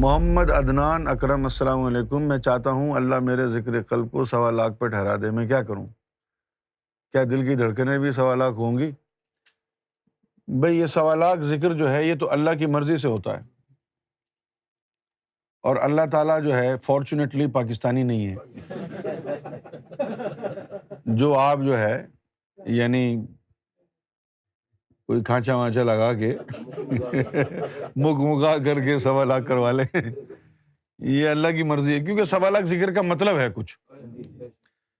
محمد عدنان، اکرم، السلام علیکم، میں چاہتا ہوں اللہ میرے ذکر قلب کو سوا لاکھ پہ ٹھہرا دے، میں کیا کروں؟ کیا دل کی دھڑکنیں بھی سوا لاکھ ہوں گی؟ بھائی یہ سوا لاکھ ذکر جو ہے، یہ تو اللہ کی مرضی سے ہوتا ہے۔ اور اللہ تعالیٰ جو ہے فارچونیٹلی پاکستانی نہیں ہے۔ جو آپ جو ہے یعنی کوئی کھانچا وانچا لگا کے مک مکا کر کے سوا لاکھ کروا لیں۔ یہ اللہ کی مرضی ہے، کیونکہ سوا لاکھ ذکر کا مطلب ہے کچھ۔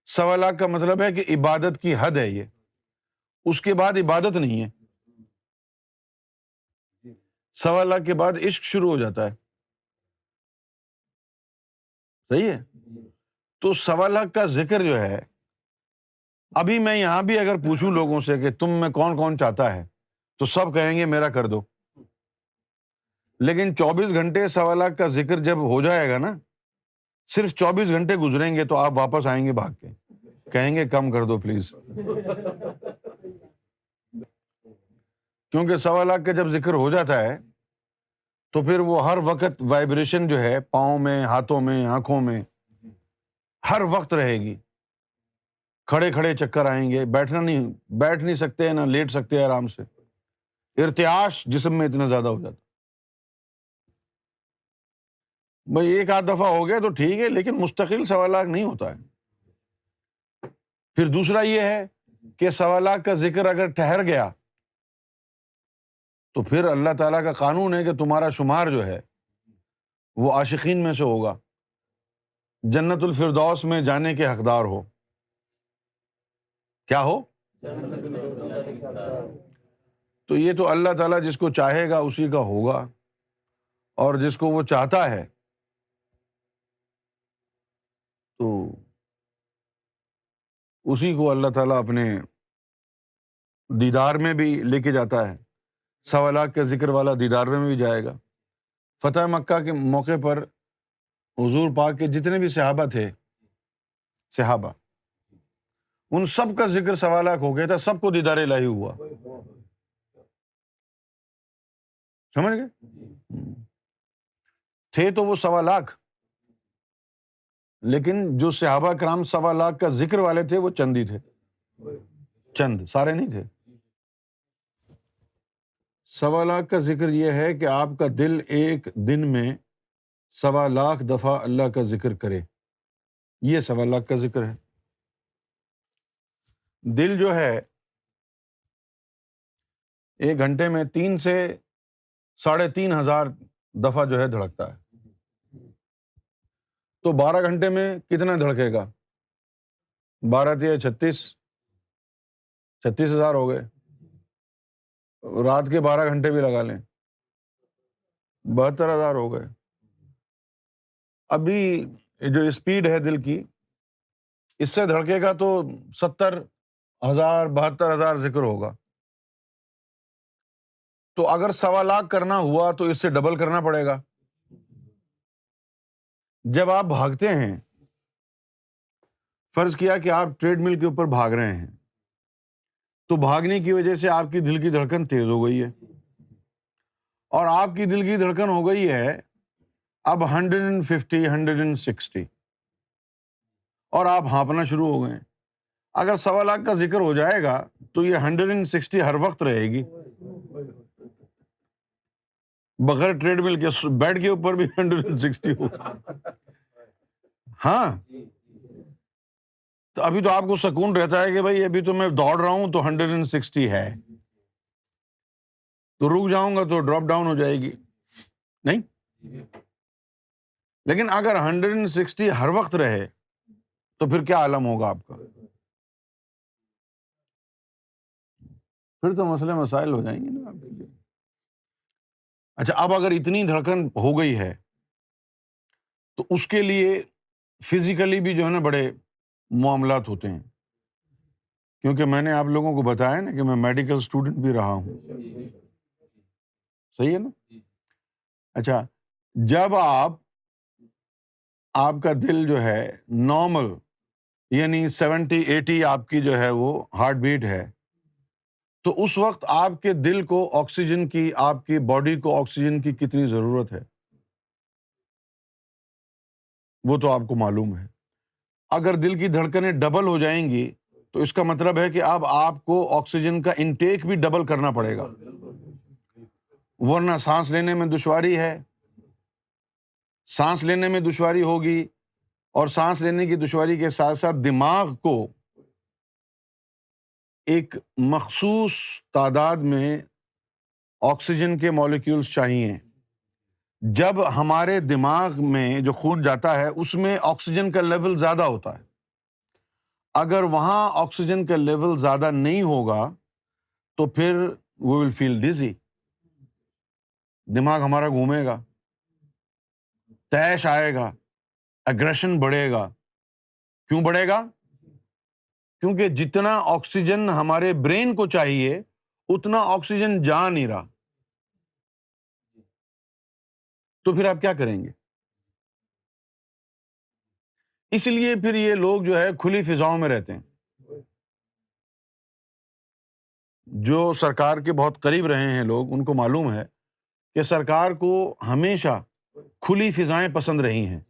سوا لاکھ کا مطلب ہے کہ عبادت کی حد ہے یہ۔ اس کے بعد عبادت نہیں ہے۔ سوا لاکھ کے بعد عشق شروع ہو جاتا ہے۔ صحیح ہے؟ تو سوا لاکھ کا ذکر جو ہے، ابھی میں یہاں بھی اگر پوچھوں لوگوں سے کہ تم میں کون کون چاہتا ہے تو سب کہیں گے میرا کر دو۔ لیکن چوبیس گھنٹے سوا لاکھ کا ذکر جب ہو جائے گا نا، صرف چوبیس گھنٹے گزریں گے تو آپ واپس آئیں گے بھاگ کے۔ کہیں گے کم کر دو پلیز۔ کیونکہ سوا لاکھ کا جب ذکر ہو جاتا ہے، تو پھر وہ ہر وقت وائبریشن جو ہے، پاؤں میں، ہاتھوں میں، آنکھوں میں، ہر وقت رہے گی۔ کھڑے کھڑے چکر آئیں گے، بیٹھنا نہیں، بیٹھ نہیں سکتے، نہ لیٹ سکتے آرام سے۔ ارتیاش جسم میں اتنا زیادہ ہو جاتا بھائی ایک آدھ دفعہ ہو گیا تو ٹھیک ہے، لیکن مستقل سوا لاکھ نہیں ہوتا ہے۔ پھر دوسرا یہ ہے کہ سوا لاکھ کا ذکر اگر ٹھہر گیا تو پھر اللہ تعالیٰ کا قانون ہے کہ تمہارا شمار جو ہے وہ عاشقین میں سے ہوگا۔ جنت الفردوس میں جانے کے حقدار ہو۔ کیا ہو۔ تو یہ تو اللہ تعالیٰ جس کو چاہے گا اسی کا ہوگا اور جس کو وہ چاہتا ہے تو اسی کو اللہ تعالیٰ اپنے دیدار میں بھی لے کے جاتا ہے۔ سوا لاکھ کے ذکر والا دیدار میں بھی جائے گا۔ فتح مکہ کے موقع پر حضور پاک کے جتنے بھی صحابہ تھے، صحابہ، ان سب کا ذکر سوا لاکھ ہو گیا تھا، سب کو دیدار الہی ہوا۔ سمجھ گئے؟ تھے تو وہ سوا لاکھ، لیکن جو صحابہ کرام سوا لاکھ کا ذکر والے تھے وہ چند ہی تھے۔ چند، سارے نہیں تھے۔ سوا لاکھ کا ذکر یہ ہے کہ آپ کا دل ایک دن میں سوا لاکھ دفعہ اللہ کا ذکر کرے۔ یہ سوا لاکھ کا ذکر ہے۔ دل جو ہے، ایک گھنٹے میں تین سے ساڑھے تین ہزار دفعہ جو ہے دھڑکتا ہے۔ تو بارہ گھنٹے میں کتنا دھڑکے گا؟ بارہ تیا چھتیس۔ چھتیس ہزار ہو گئے۔ رات کے بارہ گھنٹے بھی لگا لیں۔ بہتر ہزار ہو گئے۔ ابھی جو اسپیڈ ہے دل کی، اس سے دھڑکے گا تو ستر ہزار، بہتر ہزار ذکر ہوگا۔ تو اگر سوا لاکھ کرنا ہوا تو اس سے ڈبل کرنا پڑے گا۔ جب آپ بھاگتے ہیں، فرض کیا کہ آپ ٹریڈ مل کے اوپر بھاگ رہے ہیں، تو بھاگنے کی وجہ سے آپ کی دل کی دھڑکن تیز ہو گئی ہے۔ اور آپ کی دل کی دھڑکن ہو گئی ہے اب hundred and fifty, hundred and sixty. اور آپ ہانپنا شروع ہو گئے۔ اگر سوا لاکھ کا ذکر ہو جائے گا تو یہ ہنڈریڈ اینڈ سکسٹی ہر وقت رہے گی۔ بغیر ٹریڈ مل کے بیڈ کے اوپر بھی ہنڈریڈ اینڈ سکسٹی ہو۔ ہاں۔ تو ابھی تو آپ کو سکون رہتا ہے کہ بھائی ابھی تو میں دوڑ رہا ہوں تو ہنڈریڈ اینڈ سکسٹی ہے۔ تو رک جاؤں گا تو ڈراپ ڈاؤن ہو جائے گی۔ نہیں؟ لیکن اگر ہنڈریڈ اینڈ سکسٹی ہر وقت رہے تو پھر کیا عالم ہوگا آپ کا؟ پھر تو مسئلے مسائل ہو جائیں گے نا آپ کے لیے۔ اچھا اب اگر اتنی دھڑکن ہو گئی ہے، تو اس کے لیے فزیکلی بھی جو ہے نا بڑے معاملات ہوتے ہیں۔ کیونکہ میں نے آپ لوگوں کو بتایا نا کہ میں میڈیکل اسٹوڈنٹ بھی رہا ہوں۔ صحیح ہے نا؟ اچھا جب آپ آپ کا دل جو ہے نارمل یعنی سیونٹی ایٹی آپ کی جو ہے وہ ہارٹ بیٹ ہے تو اس وقت آپ کے دل کو آکسیجن کی، آپ کی باڈی کو آکسیجن کی کتنی ضرورت ہے؟ وہ تو آپ کو معلوم ہے۔ اگر دل کی دھڑکنیں ڈبل ہو جائیں گی، تو اس کا مطلب ہے کہ اب آپ کو آکسیجن کا انٹیک بھی ڈبل کرنا پڑے گا۔ ورنہ سانس لینے میں دشواری ہے۔ سانس لینے میں دشواری ہوگی اور سانس لینے کی دشواری کے ساتھ ساتھ دماغ کو ایک مخصوص تعداد میں آکسیجن کے مالیکولس چاہیے۔ جب ہمارے دماغ میں جو خون جاتا ہے، اس میں آکسیجن کا لیول زیادہ ہوتا ہے۔ اگر وہاں آکسیجن کا لیول زیادہ نہیں ہوگا، تو پھر وی ول فیل ڈیزی دماغ ہمارا گھومے گا۔ تیش آئے گا۔ اگریشن بڑھے گا۔ کیوں بڑھے گا؟ کیونکہ جتنا آکسیجن ہمارے برین کو چاہیے، اتنا آکسیجن جا نہیں رہا۔ تو پھر آپ کیا کریں گے؟ اس لیے پھر یہ لوگ جو ہے کھلی فضاؤں میں رہتے ہیں۔ جو سرکار کے بہت قریب رہے ہیں لوگ، ان کو معلوم ہے کہ سرکار کو ہمیشہ کھلی فضائیں پسند رہی ہیں۔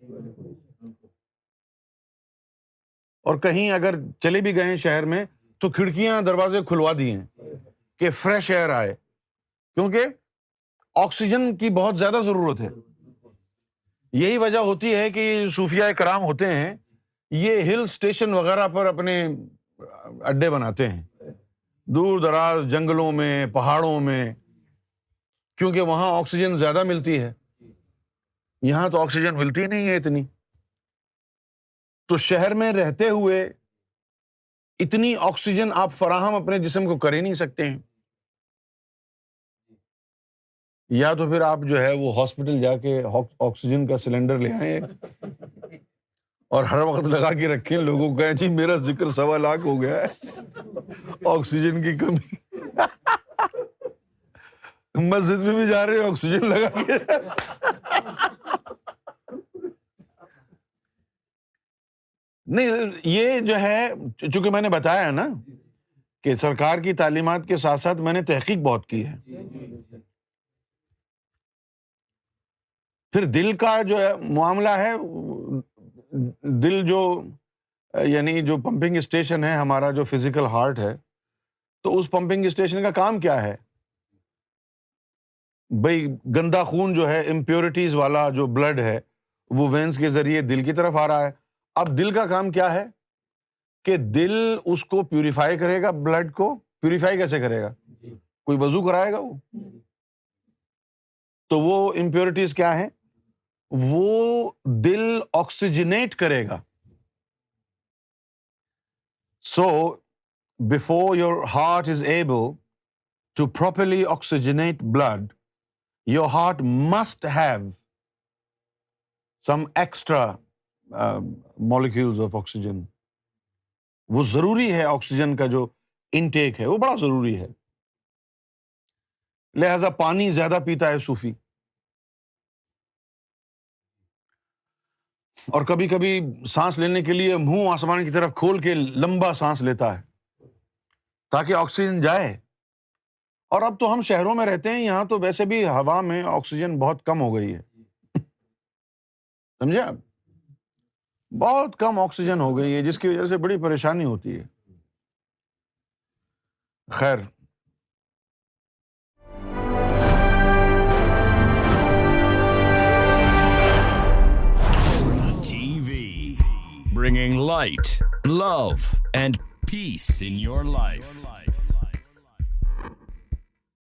اور کہیں اگر چلے بھی گئے ہیں شہر میں تو کھڑکیاں دروازے کھلوا دیے ہیں کہ فریش ایئر آئے۔ کیونکہ آکسیجن کی بہت زیادہ ضرورت ہے۔ یہی وجہ ہوتی ہے کہ صوفیہ کرام ہوتے ہیں، یہ ہل اسٹیشن وغیرہ پر اپنے اڈے بناتے ہیں۔ دور دراز جنگلوں میں، پہاڑوں میں، کیونکہ وہاں آکسیجن زیادہ ملتی ہے۔ یہاں تو آکسیجن ملتی نہیں ہے اتنی۔ تو شہر میں رہتے ہوئے اتنی آکسیجن آپ فراہم اپنے جسم کو کر ہی نہیں سکتے ہیں۔ یا تو پھر آپ جو ہے وہ ہاسپٹل جا کے آکسیجن کا سلینڈر لے آئے اور ہر وقت لگا کے رکھے لوگوں کو کہیں جی میرا ذکر سوا لاکھ ہو گیا ہے۔ آکسیجن کی کمی۔ مسجد میں بھی جا رہے آکسیجن لگا کے۔ نہیں، یہ جو ہے، چونکہ میں نے بتایا نا کہ سرکار کی تعلیمات کے ساتھ ساتھ میں نے تحقیق بہت کی ہے۔ پھر دل کا جو ہے معاملہ ہے، دل جو یعنی جو پمپنگ اسٹیشن ہے، ہمارا جو فزیکل ہارٹ ہے، تو اس پمپنگ اسٹیشن کا کام کیا ہے؟ بھائی گندا خون جو ہے امپیورٹیز والا جو بلڈ ہے، وہ وینس کے ذریعے دل کی طرف آ رہا ہے۔ اب دل کا کام کیا ہے کہ دل اس کو پیوریفائی کرے گا بلڈ کو پیوریفائی کیسے کرے گا؟ کوئی وضو کرائے گا وہ؟ تو وہ امپیورٹیز کیا ہے وہ دل آکسیجنیٹ کرے گا۔ So before your heart is able to properly oxygenate blood your heart must have some extra molecules of oxygen وہ ضروری ہے آکسیجن کا جو انٹیک ہے، وہ بڑا ضروری ہے۔ لہذا پانی زیادہ پیتا ہے صوفی۔ اور کبھی کبھی سانس لینے کے لیے منہ آسمان کی طرف کھول کے لمبا سانس لیتا ہے، تاکہ آکسیجن جائے۔ اور اب تو ہم شہروں میں رہتے ہیں، یہاں تو ویسے بھی ہوا میں آکسیجن بہت کم ہو گئی ہے۔ سمجھے آپ؟ بہت کم آکسیجن ہو گئی ہے جس کی وجہ سے بڑی پریشانی ہوتی ہے خیر bringing light, love, and peace in your life.